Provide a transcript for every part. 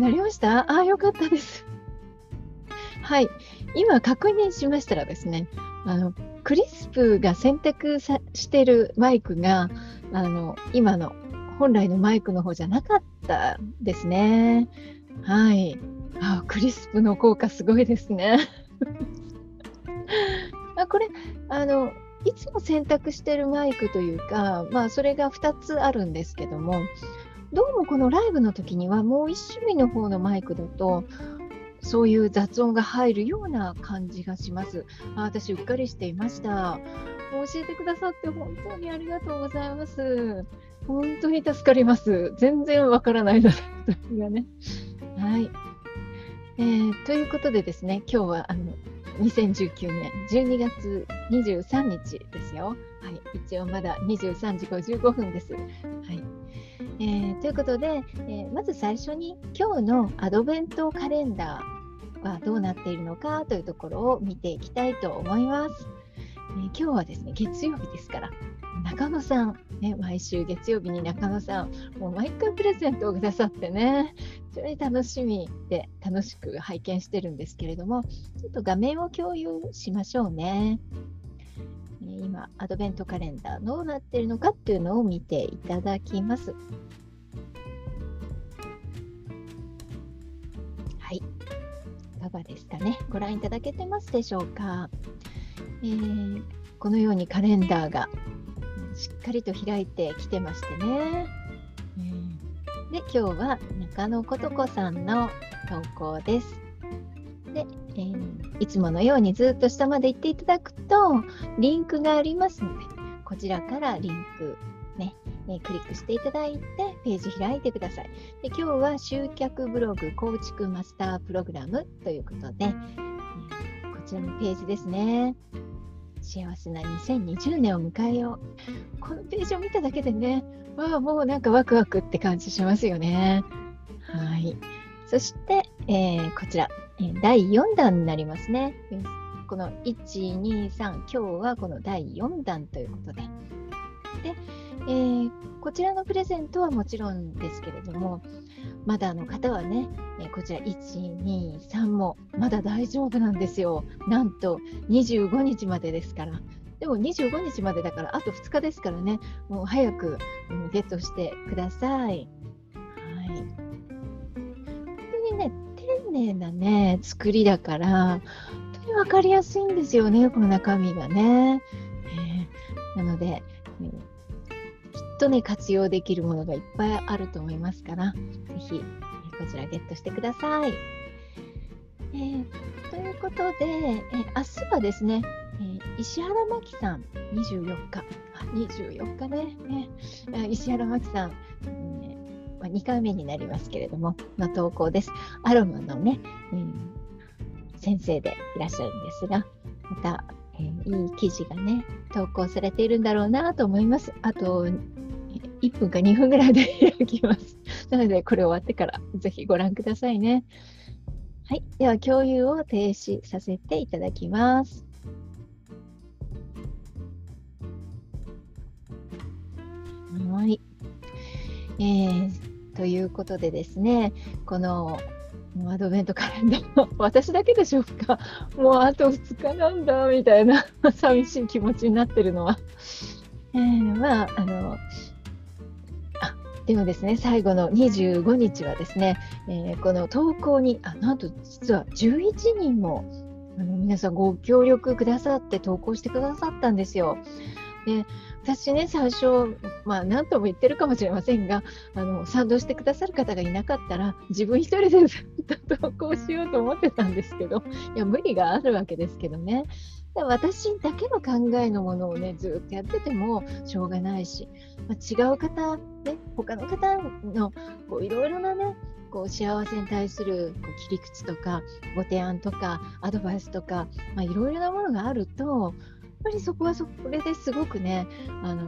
なりました？ああ、よかったです。はい。今確認しましたらですね、あのクリスプが選択さしてるマイクがあの今の本来のマイクの方じゃなかったですね。はい。あクリスプの効果すごいですね。あこれあのいつも選択してるマイクというか、まあ、それが2つあるんですけどもどうもこのライブの時にはもう1種類の方のマイクだとそういう雑音が入るような感じがします。あ私、うっかりしていました。教えてくださって本当にありがとうございます。本当に助かります。全然わからないので、がね。はい。えー、ということでですね、今日はあの2019年12月23日ですよ。はい、一応まだ23時55分です。はい。えー、ということで、えー、まず最初に今日のアドベントカレンダーはどうなっているのかというところを見ていきたいと思います。えー、今日はですね、月曜日ですから、中野さん、ね、毎週月曜日に中野さん、もう毎回プレゼントをくださってね、非常に楽しみで楽しく拝見してるんですけれども、ちょっと画面を共有しましょうね。今、アドベントカレンダーどうなってるのかっていうのを見ていただきます。はい。いかがですかね？ご覧いただけてますでしょうか？えー、このようにカレンダーがしっかりと開いてきてましてね。で、今日は中野琴子さんの投稿です。で、えー、いつものようにずっと下まで行っていただくと、リンクがありますので、こちらからリンク、ね、え、クリックしていただいて、ページ開いてください。で今日は集客ブログ構築マスタープログラムということで、えー、こちらのページですね。幸せな2020年を迎えよう。このページを見ただけでね、わあ、もうなんかワクワクって感じしますよね。はい。そして、えー、こちら、第4弾になりますね。この1、2、3、今日はこの第4弾ということで。で、えー、こちらのプレゼントはもちろんですけれども、まだの方はね、えこちら1、2、3もまだ大丈夫なんですよ。なんと25日までですから。でも25日までだからあと2日ですからね、もう早く、ゲットしてください。はい。本当にね、丁寧なね、作りだから、本当に分かりやすいんですよね、この中身がね。えー、なので、うん、きっとね、活用できるものがいっぱいあると思いますから、ぜひ、え、こちらゲットしてください。えー、ということで、え明日はですね、え石原真紀さん、24日、24日ね、ね。石原真紀さん、2回目になりますけれども、の投稿です。アロマのね、うん、先生でいらっしゃるんですが、また、えー、いい記事がね、投稿されているんだろうなと思います。あと、1分か2分ぐらいで 開きます。なので、これ終わってからぜひご覧くださいね。はい。では、共有を停止させていただきます。はい。えーということでですね、このアドベントカレンダー、私だけでしょうか、もうあと2日なんだみたいな 寂しい気持ちになってるのは。えー、まあ、あの、あでもですね、最後の25日はですね、えー、この投稿に、あなんと実は11人もあの皆さんご協力くださって投稿してくださったんですよ。で私ね、最初、まあ、何とも言ってるかもしれませんが、あの賛同してくださる方がいなかったら、自分一人でずっと投稿しようと思ってたんですけど、いや、無理があるわけですけどね。で私だけの考えのものをね、ずっとやっててもしょうがないし、まあ、違う方、ね、他の方のいろいろなね、こう幸せに対するこう切り口とか、ご提案とか、アドバイスとか、いろいろなものがあると、ぱりそこはそれですごくねあの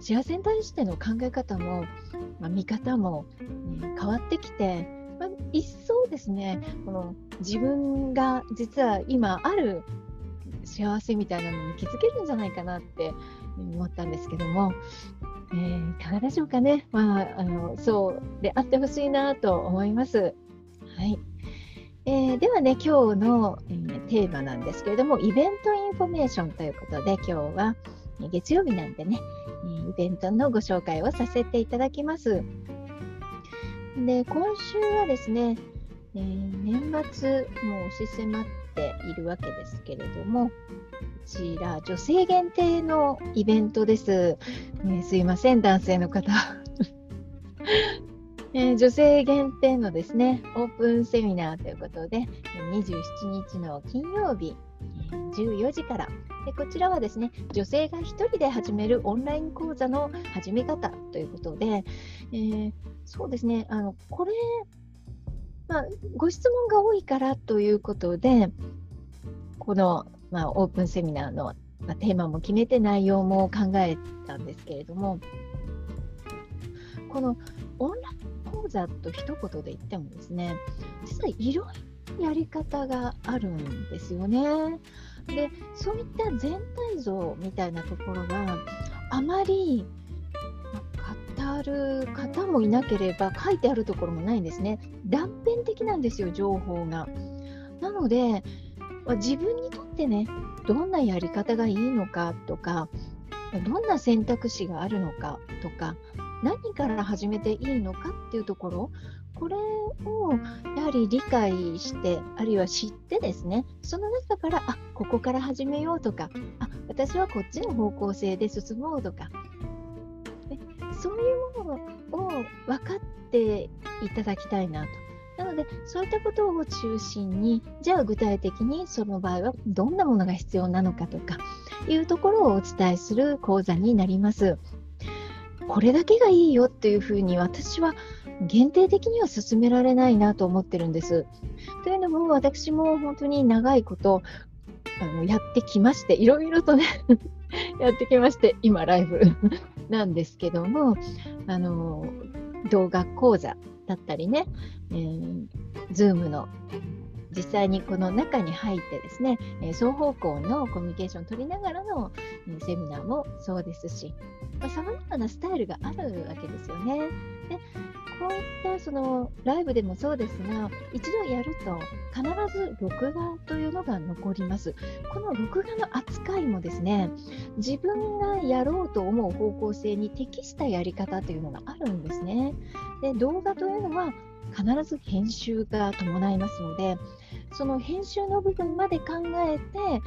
幸せに対しての考え方も、まあ、見方も、ね、変わってきて、まあ、一層ですねこの自分が実は今ある幸せみたいなのに気づけるんじゃないかなって思ったんですけども、えー、いかがでしょうかね、まあ、あのそうであってほしいなと思います。はいえー、ではね、今日の、えー、テーマなんですけれども、イベントインフォメーションということで、今日は月曜日なんでね、イベントのご紹介をさせていただきます。で、今週はですね、えー、年末も押し迫っているわけですけれども、こちら、女性限定のイベントです。ね、すいません、男性の方。えー、女性限定のですね、オープンセミナーということで、27日の金曜日、14時から。でこちらはですね女性が1人で始めるオンライン講座の始め方ということで、えー、そうですねあのこれ、まあ、ご質問が多いからということでこの、まあ、オープンセミナーの、まあ、テーマも決めて内容も考えたんですけれどもこの講座と一言で言ってもですね実はいろいろやり方があるんですよね。でそういった全体像みたいなところがあまり語る方もいなければ書いてあるところもないんですね。断片的なんですよ、情報が。なので、自分にとってね、どんなやり方がいいのかとか、どんな選択肢があるのかとか、何から始めていいのかっていうところ、これをやはり理解してあるいは知ってですねその中からあここから始めようとかあ私はこっちの方向性で進もうとかそういうものを分かっていただきたいなと。なので、そういったことを中心に、じゃあ具体的にその場合はどんなものが必要なのかとかいうところをお伝えする講座になります。これだけがいいよっていうふうに私は限定的には進められないなと思ってるんです。というのも私も本当に長いことあのやってきましていろいろとね やってきまして今ライブ なんですけどもあの動画講座だったりね、えー、Zoom の実際にこの中に入ってですね、えー、双方向のコミュニケーションを取りながらの、えー、セミナーもそうですし、さまざ、まなスタイルがあるわけですよね。でこういったそのライブでもそうですが、一度やると必ず録画というのが残ります。この録画の扱いもですね、自分がやろうと思う方向性に適したやり方というのがあるんですね。で動画というのは必ず編集が伴いますので、その編集の部分まで考えて、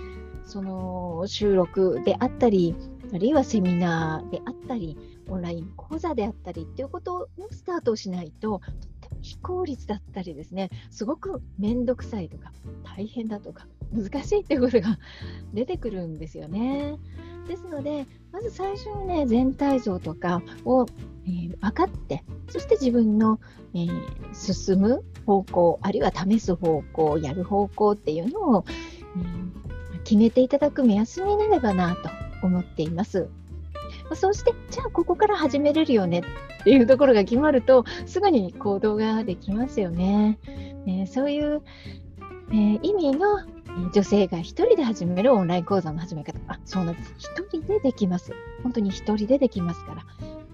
その収録であったり、あるいはセミナーであったり、オンライン講座であったりっていうことのスタートしないと、とっても非効率だったりですね、すごく面倒くさいとか、大変だとか、難しいっていうことが出てくるんですよね。ですので、まず最初にね、全体像とかを、えー、分かって、そして自分の、えー、進む方向、あるいは試す方向、やる方向っていうのを、えー、決めていただく目安になればなと思っています。そうして、じゃあここから始めれるよねっていうところが決まると、すぐに行動ができますよね。えそういう、えー、意味の女性が一人で始めるオンライン講座の始め方。あ、そうなんです。一人でできます。本当に一人でできますから。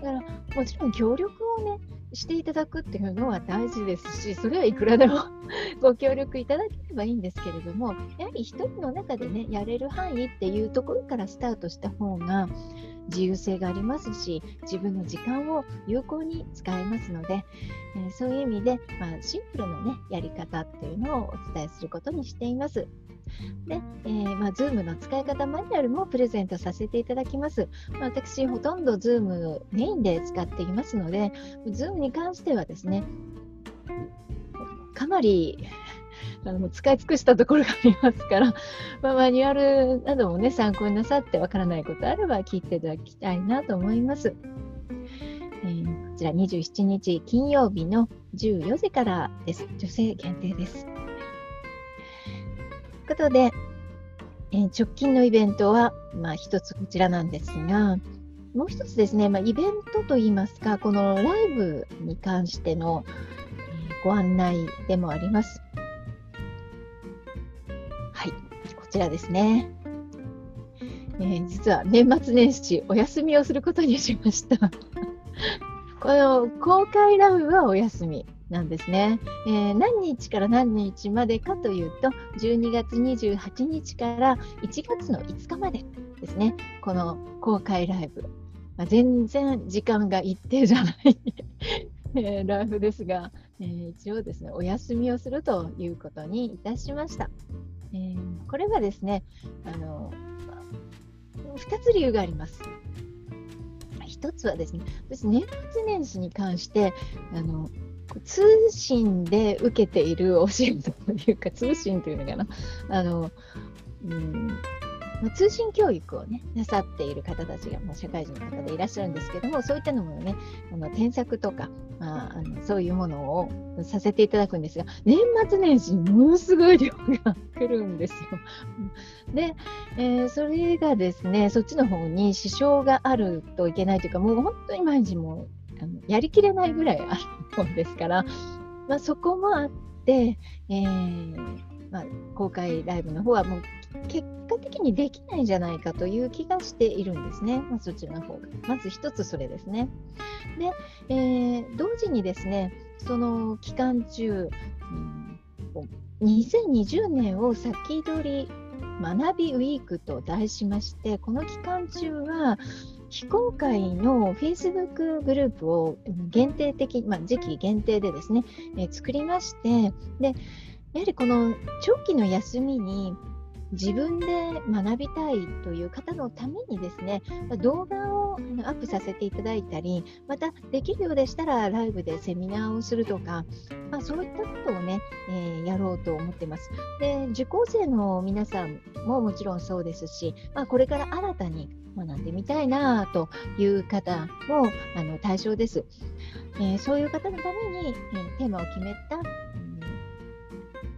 だから、もちろん協力をね、していただくっていうのは大事ですし、それはいくらでも ご協力いただければいいんですけれども、やはり一人の中でね、やれる範囲っていうところからスタートした方が自由性がありますし、自分の時間を有効に使えますので、えー、そういう意味で、まあ、シンプルなね、やり方っていうのをお伝えすることにしています。で、えー、まあ、Zoom の使い方マニュアルもプレゼントさせていただきます。まあ、私、ほとんど Zoom メインで使っていますので、Zoom に関してはですね、かなりあの使い尽くしたところがありますから、まあ、マニュアルなどもね、参考になさってわからないことあれば聞いていただきたいなと思います。えー、こちら27日金曜日の14時からです。女性限定です。ということで、えー、直近のイベントは、まあ、一つこちらなんですが、もう一つですね、まあ、イベントといいますか、このライブに関しての、えー、ご案内でもあります。ちらですね。えー、実は年末年始お休みをすることにしました。この公開ライブはお休み。なんですね、えー、何日から何日までかというと、12月28日から1月の5日までですね、この公開ライブ。まあ、全然時間が一定じゃない えー、ライブですが、えー、一応ですね、お休みをするということにいたしました。えー、これはですね、あの2つ理由があります。1つはですね、私、年末年始に関して、あの通信で受けているお仕事というか、通信というのかな、あのうんまあ、通信教育をね、なさっている方たちが、まあ、社会人の方でいらっしゃるんですけども、そういったのもね、あの添削とか、まあ、あのそういうものをさせていただくんですが、年末年始ものすごい量が来るんですよ。で、えー、それがですね、そっちの方に支障があるといけないというか、もう本当に毎日もあのやりきれないぐらいあるもんですから、まあ、そこもあって、えーまあ、公開ライブの方はもう結果的にできないんじゃないかという気がしているんですね。まあ、そちらの方が。まず一つそれですね。で、えー、同時にですね、その期間中、うん、2020年を先取り学びウィークと題しまして、この期間中は、非公開の Facebook グループを限定的、まあ、時期限定でですね、えー、作りまして、で、やはりこの長期の休みに自分で学びたいという方のためにですね、動画をアップさせていただいたり、またできるようでしたらライブでセミナーをするとか、まあ、そういったことをね、えー、やろうと思ってます。で、受講生の皆さんももちろんそうですし、まあ、これから新たに学んでみたいなという方もあの対象です。えー、そういう方のために、えー、テーマを決めた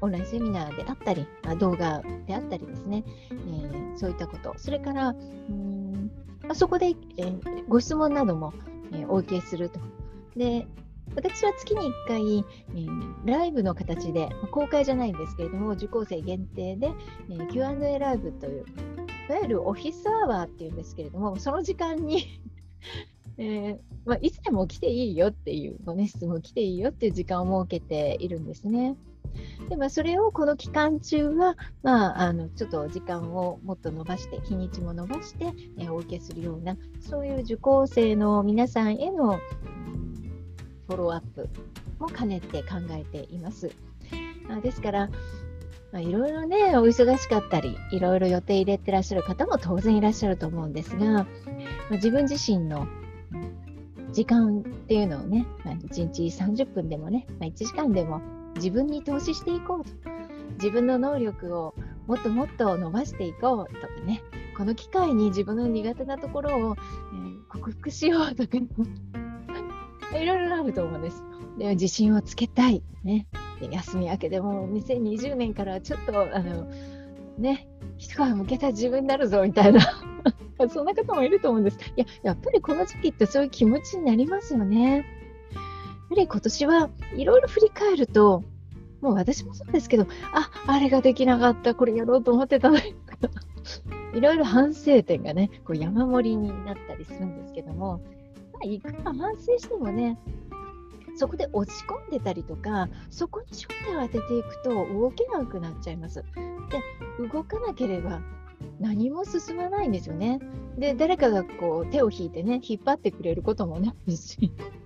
オンラインセミナーであったり、まあ、動画であったりですね、えー、そういったこと、それからうんあ、そこで、えー、ご質問なども、えー、お受けすると。で私は月に1回、えー、ライブの形で、公開じゃないんですけれども、受講生限定で、えー、Q&A ライブという、いわゆるオフィスアワーっていうんですけれども、その時間に えーまあ、いつでも来ていいよっていう、ごね、質問来ていいよっていう時間を設けているんですね。でま、それをこの期間中は、まあ、あのちょっと時間をもっと伸ばして、日にちも伸ばして、え、お受けするような、そういう受講生の皆さんへの、フォローアップも兼ねて考えています。あですから、まあ、いろいろね、お忙しかったり、いろいろ予定入れてらっしゃる方も当然いらっしゃると思うんですが、まあ、自分自身の時間っていうのをね、まあ、1日30分でもね、まあ、1時間でも自分に投資していこうと。自分の能力をもっともっと伸ばしていこうとかね、この機会に自分の苦手なところを、えー、克服しようとか、いろいろあると思うんです。で自信をつけたい。ね、休み明けでも2020年からちょっと、あの、ね、一皮むけた自分になるぞみたいな そんな方もいると思うんです。いや、やっぱりこの時期ってそういう気持ちになりますよね。ぱり今年はいろいろ振り返ると、もう私もそうですけど、あ、あれができなかった、これやろうと思ってたのに、いろいろ反省点がね、こう山盛りになったりするんですけども、まあ、いくら反省してもね、そこで落ち込んでたりとか、そこに焦点を当てていくと動けなくなっちゃいます。で、動かなければ何も進まないんですよね。で、誰かがこう手を引いてね、引っ張ってくれることもないし。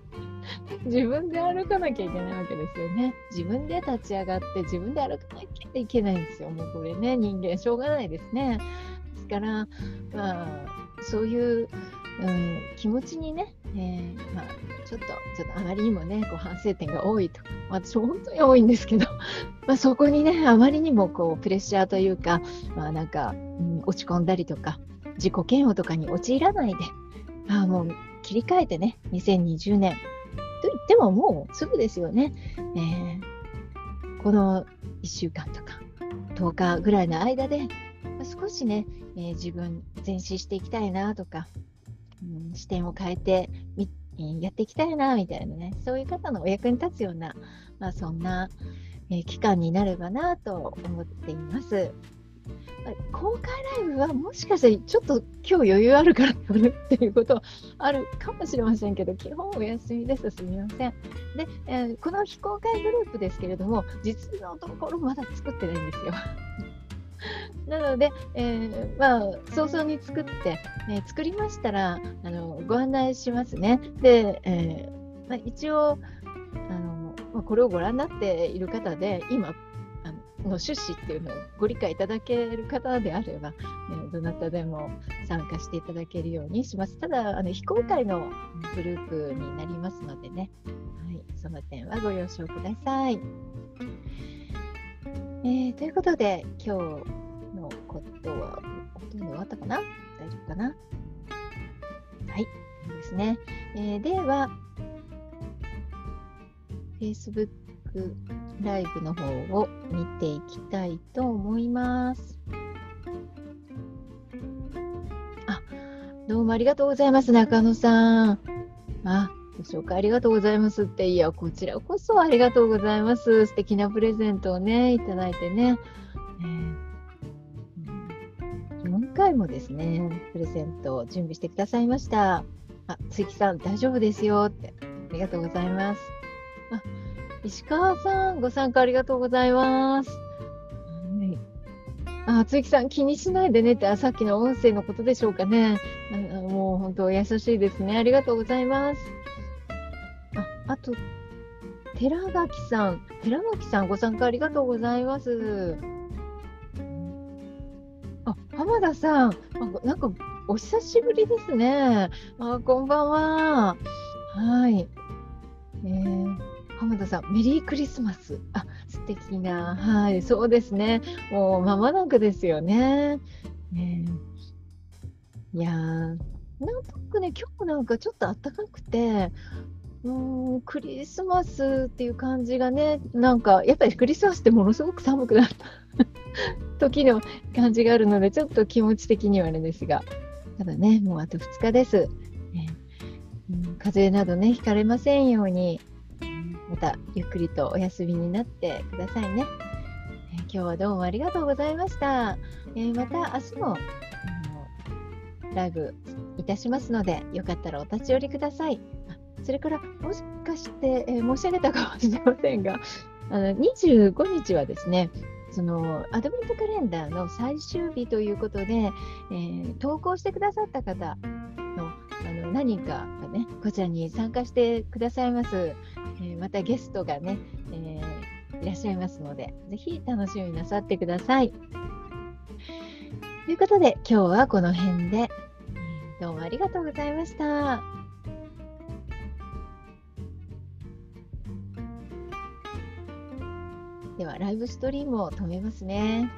自分で歩かなきゃいけないわけですよね。自分で立ち上がって自分で歩かなきゃいけないんですよ。もうこれね、人間しょうがないですね。ですから、まあ、そういう、うん、気持ちにね、えー、まあ、ちょっと、ちょっとあまりにもね、こう反省点が多いと。私、本当に多いんですけど、まあ、そこにね、あまりにもこうプレッシャーというか、まあ、なんか、うん、落ち込んだりとか、自己嫌悪とかに陥らないで、あもう切り替えてね、2020年、と言ってももうすぐですよね。えー、この1週間とか10日ぐらいの間で、少しね、えー、自分前進していきたいなとか、うん、視点を変えてみやっていきたいなみたいなね、そういう方のお役に立つような、まあ、そんな、えー、期間になればなと思っています。公開ライブはもしかしたらちょっと今日余裕あるからやるっていうことあるかもしれませんけど、基本お休みです。すみません。で、えー、この非公開グループですけれども、実のところまだ作ってないんですよ。なので、えー、まあ、早々に作って、えー、作りましたらあのご案内しますね。で、えーまあ、一応あの、まあ、これをご覧になっている方で、今、の趣旨っていうのをご理解いただける方であれば、ね、どなたでも参加していただけるようにします。ただ、あの非公開のグループになりますのでね、はい、その点はご了承ください。えー、ということで、今日のことはほとんど終わったかな？大丈夫かな？はい、いいですね。えー、では、Facebook ライブの方を見ていきたいと思います。あ、どうもありがとうございます、中野さん。あ、ご紹介ありがとうございますって、いや、こちらこそありがとうございます。素敵なプレゼントをね、いただいてね。えー、4回もですね、プレゼントを準備してくださいました。あ、つ木さん、大丈夫ですよって。ありがとうございます。あ石川さん、ご参加ありがとうございます。はい、あ、つきさん、気にしないでねって、あさっきの音声のことでしょうかね。あもう本当、優しいですね。ありがとうございます。あ、あと、寺垣さん、寺垣さん、ご参加ありがとうございます。あ、浜田さん、あなんか、お久しぶりですね。あ、こんばんは。はい。えー浜田さん、メリークリスマス。あ、素敵な。はい、そうですね。もう間もなくですよね。ねいや、なんとなくね、今日なんかちょっと暖かくて、うんクリスマスっていう感じがね、なんかやっぱりクリスマスってものすごく寒くなった時の感じがあるので、ちょっと気持ち的にはあれですが、ただね、もうあと2日です。ねうん、風邪などね、ひかれませんように、またゆっくりとお休みになってくださいね。えー、今日はどうもありがとうございました。えー、また明日もライブいたしますので、よかったらお立ち寄りください。それから、もしかして、えー、申し上げたかもしれませんが、あの25日はですね、そのアドベントカレンダーの最終日ということで、えー、投稿してくださった方のあの何人かがね、こちらに参加してくださいます。えー、またゲストがね、えー、いらっしゃいますので、ぜひ楽しみなさってください。ということで、今日はこの辺で、どうもありがとうございました。では、ライブストリームを止めますね。